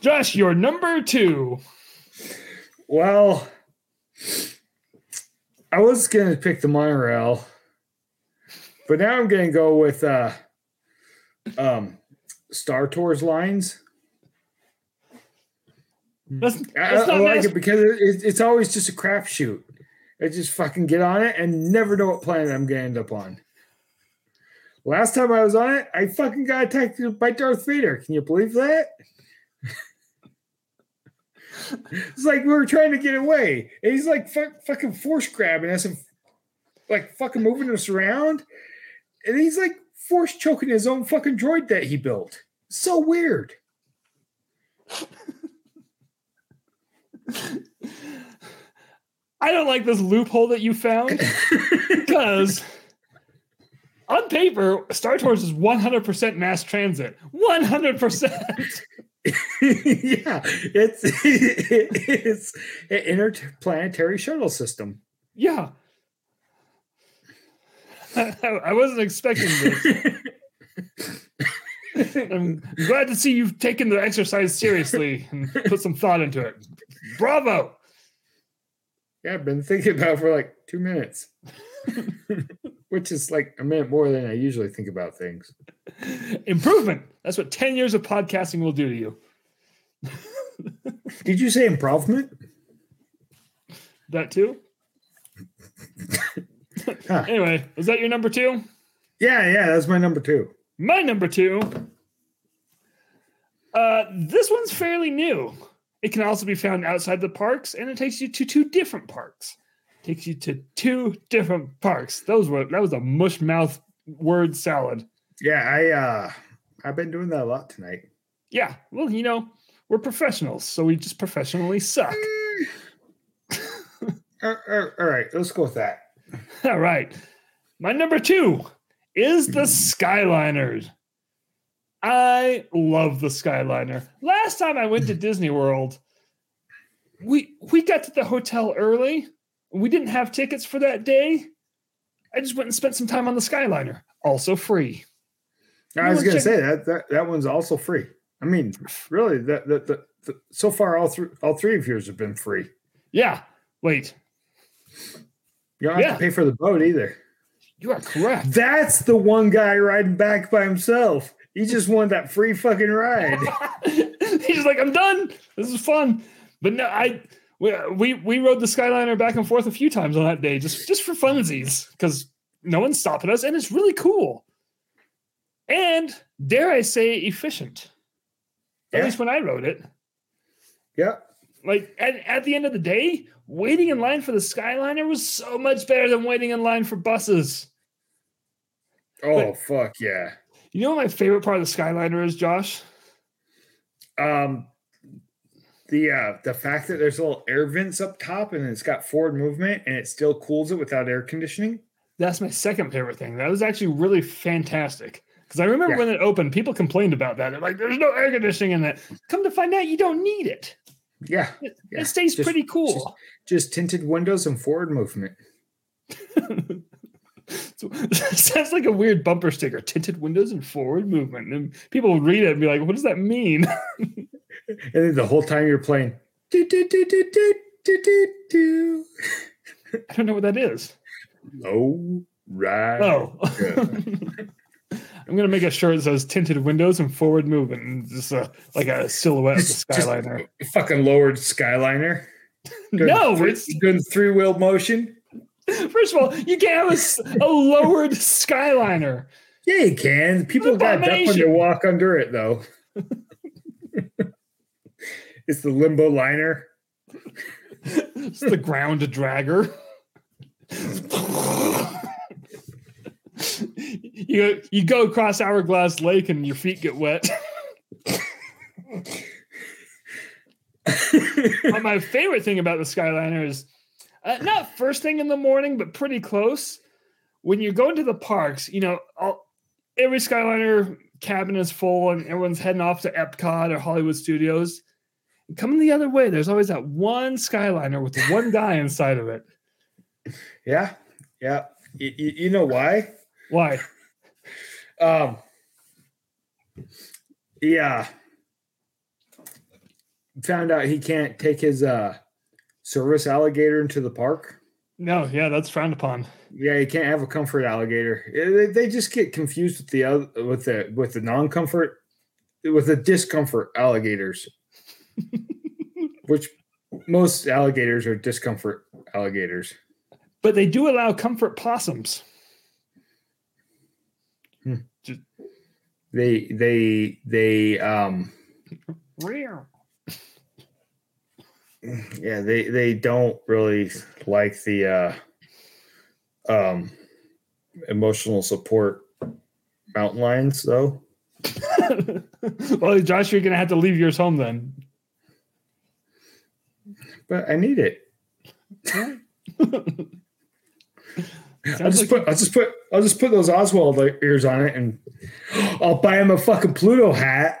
Josh, you're number two. Well, I was gonna pick the monorail, but now I'm gonna go with uh, um, Star Tours lines. That's, I, that's I not like Mas- it because it, it's- it's always just a crapshoot. I just fucking get on it and never know what planet I'm gonna end up on. Last time I was on it, I fucking got attacked by Darth Vader. Can you believe that? It's like we were trying to get away, and he's like fu- fucking force grabbing us and like fucking moving us around, and he's like force choking his own fucking droid that he built. So weird. I don't like this loophole that you found because on paper, Star Tours is 100% mass transit. 100%. yeah, it's it's an interplanetary shuttle system. Yeah. I, I wasn't expecting this. I'm glad to see you've taken the exercise seriously and put some thought into it. Bravo. Yeah, I've been thinking about it for like two minutes, which is like a minute more than I usually think about things. Improvement. That's what 10 years of podcasting will do to you. Did you say improvement? That too? Huh. Anyway, is that your number two? Yeah, yeah, that's my number two. My number two. Uh, this one's fairly new. It can also be found outside the parks, and it takes you to two different parks. Takes you to two different parks. Those were that was a mush mouth word salad. Yeah, I uh I've been doing that a lot tonight. Yeah, well, you know, we're professionals, so we just professionally suck. All right, let's go with that. All right. My number two is the Skyliners. I love the Skyliner. Last time I went to Disney World, we we got to the hotel early. We didn't have tickets for that day. I just went and spent some time on the Skyliner, also free. I was gonna say that, that that one's also free. I mean, really, that that the, the, so far all three all three of yours have been free. Yeah. Wait, You don't have Yeah. to pay for the boat either. you are correct. That's the one guy riding back by himself. He just wanted that free fucking ride. He's like, I'm done. This is fun. But no, I we we, we rode the Skyliner back and forth a few times on that day, just just for funsies, because no one's stopping us, and it's really cool. And dare I say, efficient. At least when I rode it. yeah. Like at, at the end of the day, waiting in line for the Skyliner was so much better than waiting in line for buses. Oh fuck yeah. You know what my favorite part of the Skyliner is, Josh? Um the uh the fact that there's little air vents up top and it's got forward movement and it still cools it without air conditioning. That's my second favorite thing. That was actually really fantastic. Because I remember Yeah. when it opened, people complained about that. They're like, there's no air conditioning in it. Come to find out, you don't need it. Yeah. It, Yeah, it stays just- pretty cool. Just tinted windows and forward movement. So, sounds like a weird bumper sticker tinted windows and forward movement and people would read it and be like what does that mean And then the whole time you're playing. Do, do, do, do, do, do, do, i don't know what that is Low right. oh i'm gonna make a shirt that says tinted windows and forward movement and just uh, like a silhouette of the just skyliner fucking lowered Skyliner. Doing no three, it's doing three wheel motion. first of all you can't have a lowered skyliner Yeah, you can. People got duck when they walk under it, though. it's the limbo liner. it's the ground dragger you you go across hourglass lake and your feet get wet my favorite thing about the Skyliner is uh, not first thing in the morning, but pretty close. When you go into the parks, you know, all, every Skyliner cabin is full and everyone's heading off to Epcot or Hollywood Studios. And coming the other way, there's always that one Skyliner with the one guy inside of it. yeah, yeah. You, you, you know why? Why? Um, yeah. Found out he can't take his uh service alligator into the park. No, yeah, that's frowned upon. Yeah, you can't have a comfort alligator. They, they just get confused with the other with the with the non-comfort with the discomfort alligators, which most alligators are discomfort alligators. But they do allow comfort possums. They they they um Rare. Yeah they they don't really like the uh um emotional support mountain lions though. well, Josh, you're gonna have to leave yours home then. But I need it. I'll just like put I'll just put I'll just put those Oswald ears on it and I'll buy him a fucking Pluto hat.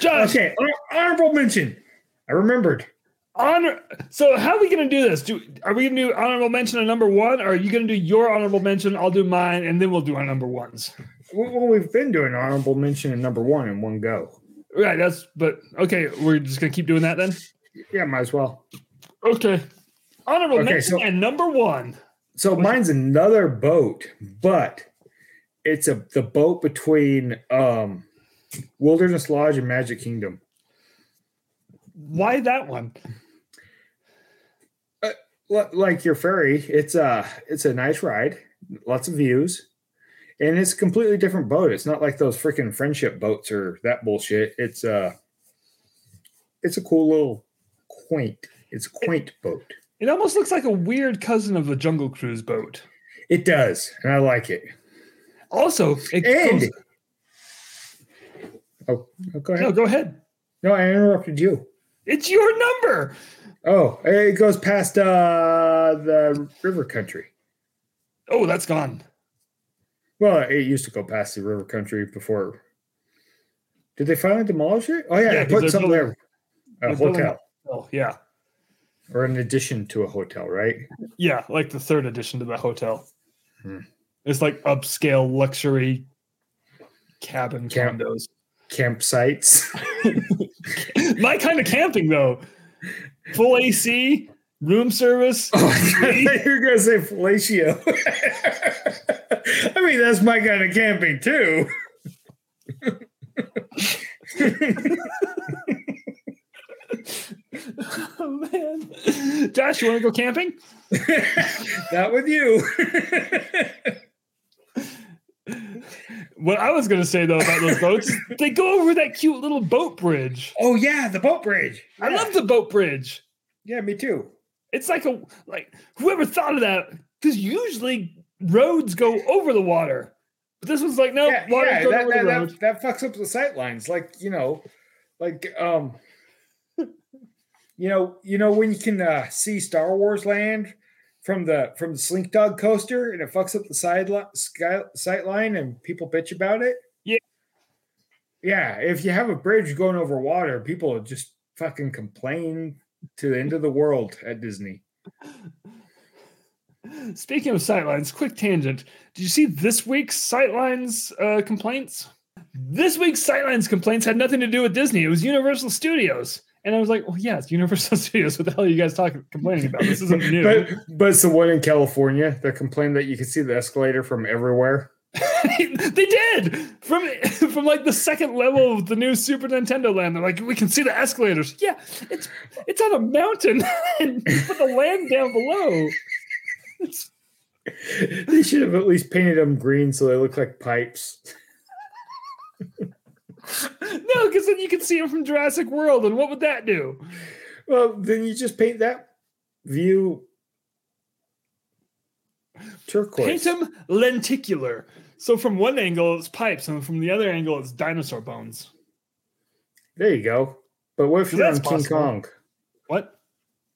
Josh, Okay, hon- honorable mention. I remembered. honor. So how are we gonna do this? Do are we gonna do honorable mention on number one, or are you gonna do your honorable mention? I'll do mine, and then we'll do our number ones. Well, we've been doing honorable mention in number one in one go. Right. That's. But okay, we're just gonna keep doing that then. Yeah, might as well. Okay. Honorable Okay, mention so- and number one. So mine's another boat, but it's a the boat between um Wilderness Lodge and Magic Kingdom. Why that one? Uh, li- Like your ferry, it's a it's a nice ride, lots of views, and it's a completely different boat. It's not like those freaking friendship boats or that bullshit. It's a it's a cool little quaint. It's a quaint boat. It almost looks like a weird cousin of the Jungle Cruise boat. It does, and I like it. Also, it And goes, oh, oh, go no, ahead. go ahead. No, I interrupted you. It's your number. Oh, it goes past uh, the river country. Oh, that's gone. Well, it used to go past the river country before. Did they finally demolish it? Oh yeah, Yeah, put something building- there. A hotel, Oh, yeah. or an addition to a hotel, right? Yeah, like the third addition to the hotel. Hmm. It's like upscale luxury cabin Camp- condos. Campsites. My kind of camping though. Full AC, room service. oh, I you were gonna say fellatio. I mean, that's my kind of camping too. oh man. Josh, you want to go camping? Not with you. What I was gonna say though about those boats, they go over that cute little boat bridge. oh yeah, the boat bridge. I love the boat bridge. Yeah, me too. It's like a like whoever thought of that because usually roads go over the water. But this was like, no, yeah, water's yeah, that, over that, the that, road. that fucks up the sight lines. Like, you know, like um you know, you know when you can uh, see Star Wars land from the from the Slinky Dog coaster and it fucks up the side li- sky, sight line and people bitch about it? Yeah. Yeah, if you have a bridge going over water, people just fucking complain to the end of the world at Disney. Speaking of sightlines, quick tangent. Did you see this week's sightlines uh, complaints? This week's sightlines complaints had nothing to do with Disney. It was Universal Studios. And I was like, well, yeah, it's Universal Studios. What the hell are you guys talking complaining about? This isn't new. But but it's the one in California that complained that you can see the escalator from everywhere. they did from from like the second level of the new Super Nintendo Land. They're like, we can see the escalators. Yeah, it's it's on a mountain and put the land down below. It's, They should have at least painted them green so they look like pipes. no, because then you can see them from Jurassic World, and what would that do? Well, then you just paint that view turquoise. Paint them lenticular. So from one angle it's pipes, and from the other angle it's dinosaur bones. There you go. But what if you're on King possible. Kong? What?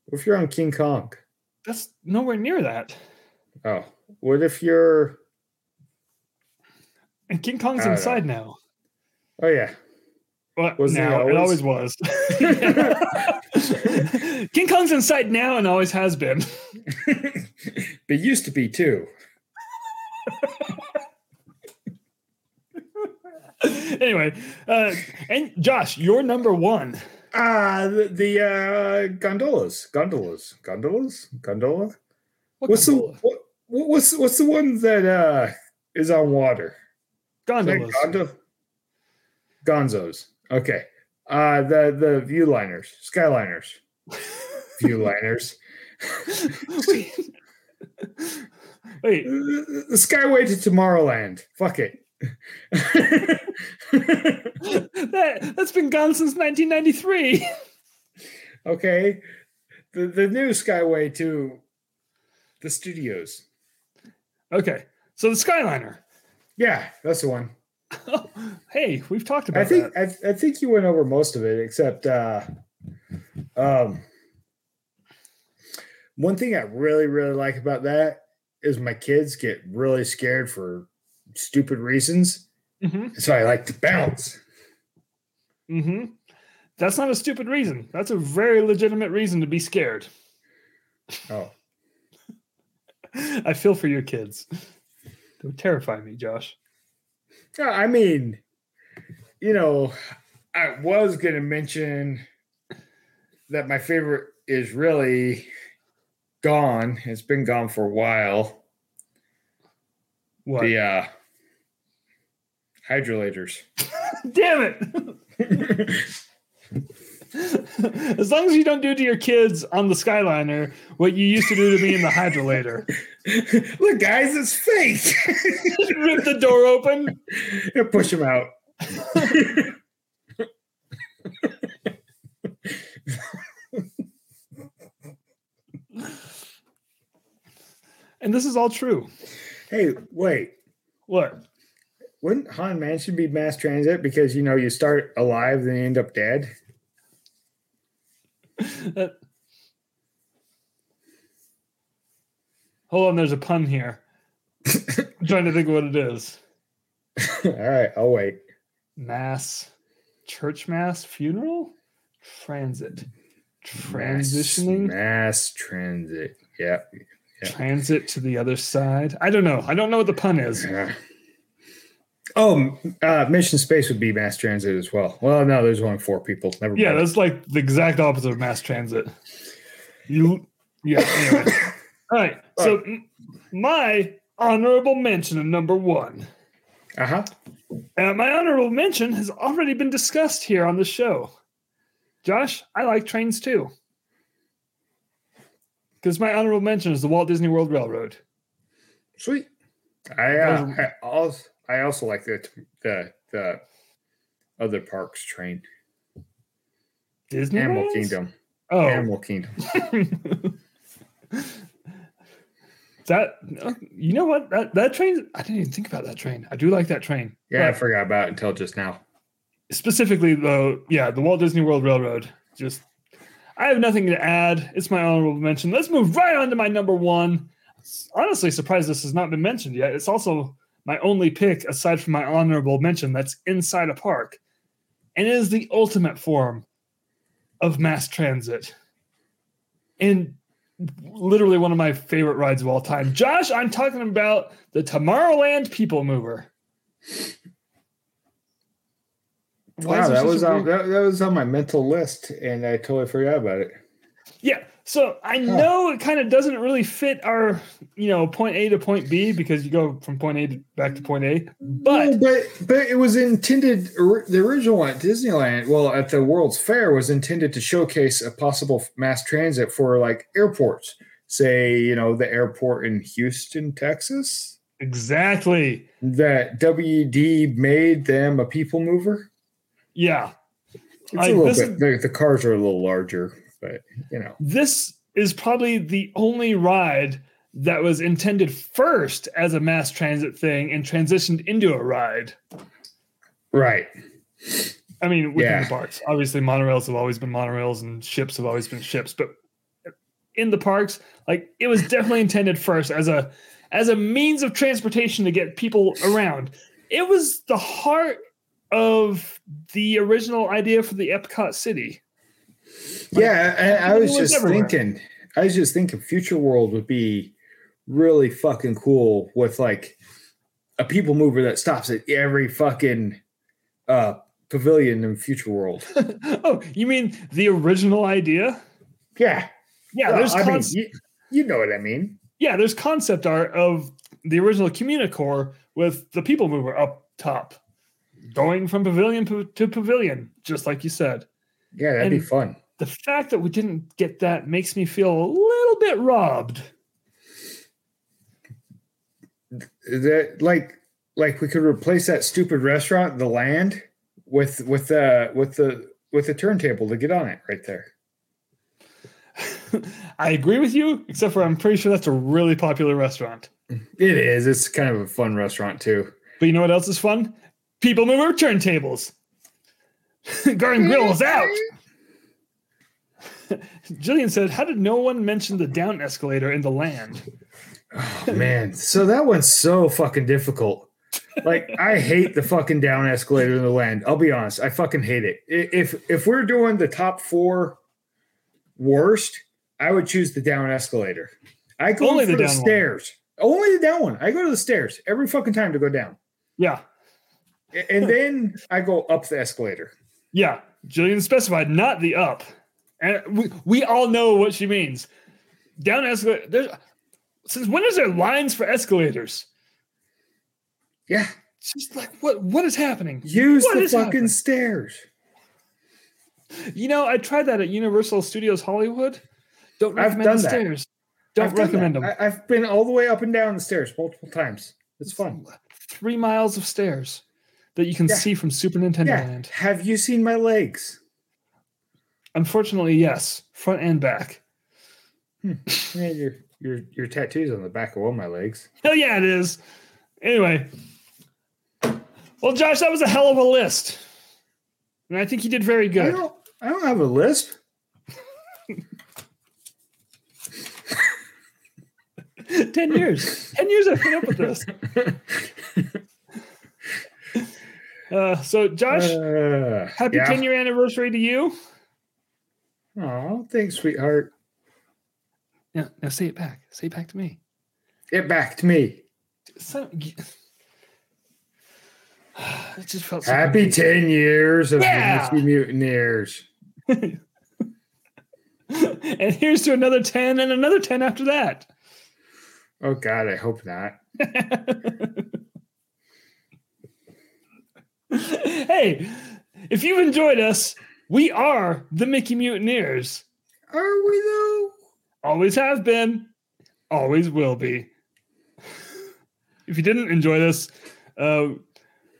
What if you're on King Kong? That's nowhere near that. Oh, what if you're? And King Kong's inside now. Oh yeah, Well, Was now it always? always was. King Kong's inside now and always has been. but used to be too. anyway, uh, and Josh, you're number one. Ah, the, the uh, gondolas, gondolas, gondolas, gondola. What What's the gondola? what, what- what's what's the one that uh is on water? Gondolas? gondo- Gonzos. Okay. Uh the the viewliners, skyliners, viewliners. Wait. Wait, the the Skyway to Tomorrowland. Fuck it. that that's been gone since 1993. okay. The the new Skyway to the studios. Okay, so the Skyliner. Yeah, that's the one. hey, we've talked about I think. I, I think you went over most of it except uh um one thing I really really like about that is my kids get really scared for stupid reasons. hmm So I like to bounce. hmm That's not a stupid reason. That's a very legitimate reason to be scared. Oh. I feel for your kids. They would terrify me, Josh. Yeah, I mean, you know, I was going to mention that my favorite is really gone. It's been gone for a while. What? The uh hydrolators. Damn it! as long as you don't do to your kids on the Skyliner what you used to do to me in the hydrolator. Look, guys, it's fake. Rip the door open. and Push them out. And this is all true. Hey, wait. What? Wouldn't Haunted Mansion be mass transit because you know you start alive then you end up dead? Hold on, there's a pun here. I'm trying to think of what it is. All right, I'll wait. Mass, church mass, funeral, transit, transitioning, Mass, mass transit. Yeah. yeah. transit to the other side. I don't know. I don't know what the pun is. Oh, uh, Mission Space would be mass transit as well. Well, no, there's only four people. Never Yeah, mind. that's like the exact opposite of mass transit. You, yeah. Anyway. All right. So m- my honorable mention of number one. Uh huh. Uh, my honorable mention has already been discussed here on the show. Josh, I like trains too. Because my honorable mention is the Walt Disney World Railroad. Sweet. I, uh, I also I also like the the the other parks train. Disney Animal World? Kingdom. Oh, Animal Kingdom. that you know what that that train I didn't even think about that train. I do like that train. Yeah, I forgot about it until just now. specifically though, yeah, the Walt Disney World Railroad. Just I have nothing to add. It's my honorable mention. Let's move right on to my number one. Honestly, surprised this has not been mentioned yet. It's also my only pick aside from my honorable mention that's inside a park. And it is the ultimate form of mass transit. And literally one of my favorite rides of all time. Josh, I'm talking about the Tomorrowland People Mover. Why Wow, that was a on that, that was on my mental list, and I totally forgot about it. Yeah. So I know it kind of doesn't really fit our, you know, point A to point B because you go from point A to back to point A. But No, but but it was intended. The original one at Disneyland, well, at the World's Fair, was intended to showcase a possible mass transit for like airports. Say, you know, the airport in Houston, Texas. exactly. That WD made them a people mover. Yeah. It's Like, a little bit. The, the cars are a little larger, but you know. This is probably the only ride that was intended first as a mass transit thing and transitioned into a ride. Right. I mean, within Yeah. the parks. Obviously, monorails have always been monorails and ships have always been ships, but in the parks, like it was definitely intended first as a as a means of transportation to get people around. It was the heart of the original idea for the Epcot city. Yeah, and I was just everywhere. thinking, I was just thinking, Future World would be really fucking cool with like a people mover that stops at every fucking uh pavilion in Future World. oh, you mean the original idea? Yeah, Yeah, Well, there's I mean, you, you know what I mean. yeah, there's concept art of the original Communicore with the people mover up top, going from pavilion to pavilion, just like you said. Yeah, that'd be fun. The fact that we didn't get that makes me feel a little bit robbed. That like like we could replace that stupid restaurant, the land, with with the with the with the turntable to get on it right there. I agree with you, except for I'm pretty sure that's a really popular restaurant. It is. It's kind of a fun restaurant too. But you know what else is fun? People mover turntables. Garden Grill is out. Jillian said, How did no one mention the down escalator in the land? Oh, man, so that one's so fucking difficult. Like I hate the fucking down escalator in the land. I'll be honest, I fucking hate it. If if we're doing the top four worst, I would choose the down escalator. I go Only for the the, down one. stairs. Only the down one. I go to the stairs every fucking time to go down, Yeah. And then I go up the escalator. Yeah. Jillian specified, not the up. And we, we all know what she means. Down escalator. Since when is there lines for escalators? Yeah, It's just like, what what is happening? use What the fucking happening? stairs. You know, I tried that at Universal Studios Hollywood. Don't I've recommend done the that. stairs. Don't I've recommend them. I, I've been all the way up and down the stairs multiple times. It's fun. Three miles of stairs that you can Yeah. see from Super Nintendo Yeah. Land. Have you seen my legs? Unfortunately, yes, front and back. Hmm. Yeah, your your your tattoos on the back of one of my legs. Hell yeah, it is. Anyway, well, Josh, that was a hell of a list, and I think you did very I good. don't I don't have a lisp. Ten years, ten years I've put up with this. Uh, so, Josh, Uh, happy yeah. 10 year anniversary to you. Oh, thanks, sweetheart. Yeah, now say it back. Say it back to me. Get back to me. So, it just felt so Happy good. 10 years of Yeah. Mutineers. and here's to another 10 and another 10 after that. Oh, God, I hope not. hey, if you've enjoyed us, we are the Mickey Mutineers. Are we, though? Always have been, always will be. If you didn't enjoy this, uh,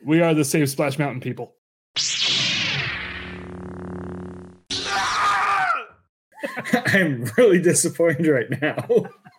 we are the Save Splash Mountain people. I'm really disappointed right now.